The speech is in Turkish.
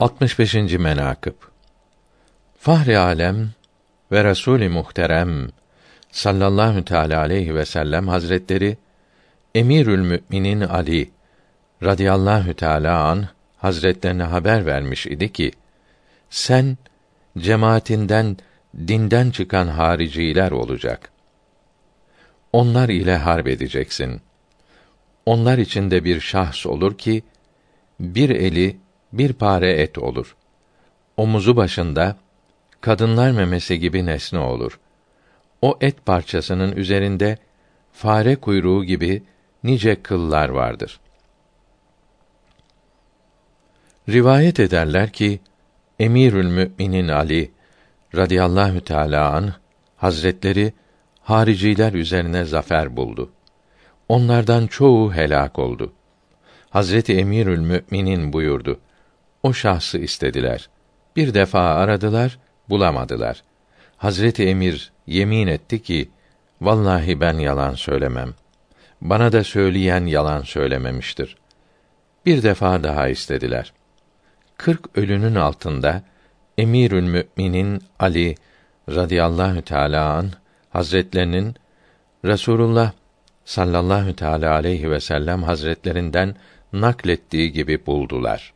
65. menakıb Fahri alem ve Resûl-i Muhterem sallallahu teala aleyhi ve sellem hazretleri Emirül Müminin Ali radıyallahu teala an hazretlerine haber vermiş idi ki sen cemaatinden dinden çıkan hariciler olacak. Onlar ile harp edeceksin. Onlar içinde bir şahs olur ki bir eli bir pare et olur. Omuzu başında kadınlar memesi gibi nesne olur. O et parçasının üzerinde fare kuyruğu gibi nice kıllar vardır. Rivayet ederler ki Emirül Müminin Ali radıyallahu teala an Hazretleri hariciler üzerine zafer buldu. Onlardan çoğu helak oldu. Hazreti Emirül Müminin buyurdu. O şahsı istediler. Bir defa aradılar, bulamadılar. Hazreti Emir yemin etti ki, vallahi ben yalan söylemem. Bana da söyleyen yalan söylememiştir. Bir defa daha istediler. Kırk ölünün altında Emirül Müminin Ali radıyallahu teala an Hazretlerinin Resulullah sallallahu teala aleyhi ve sellem hazretlerinden naklettiği gibi buldular.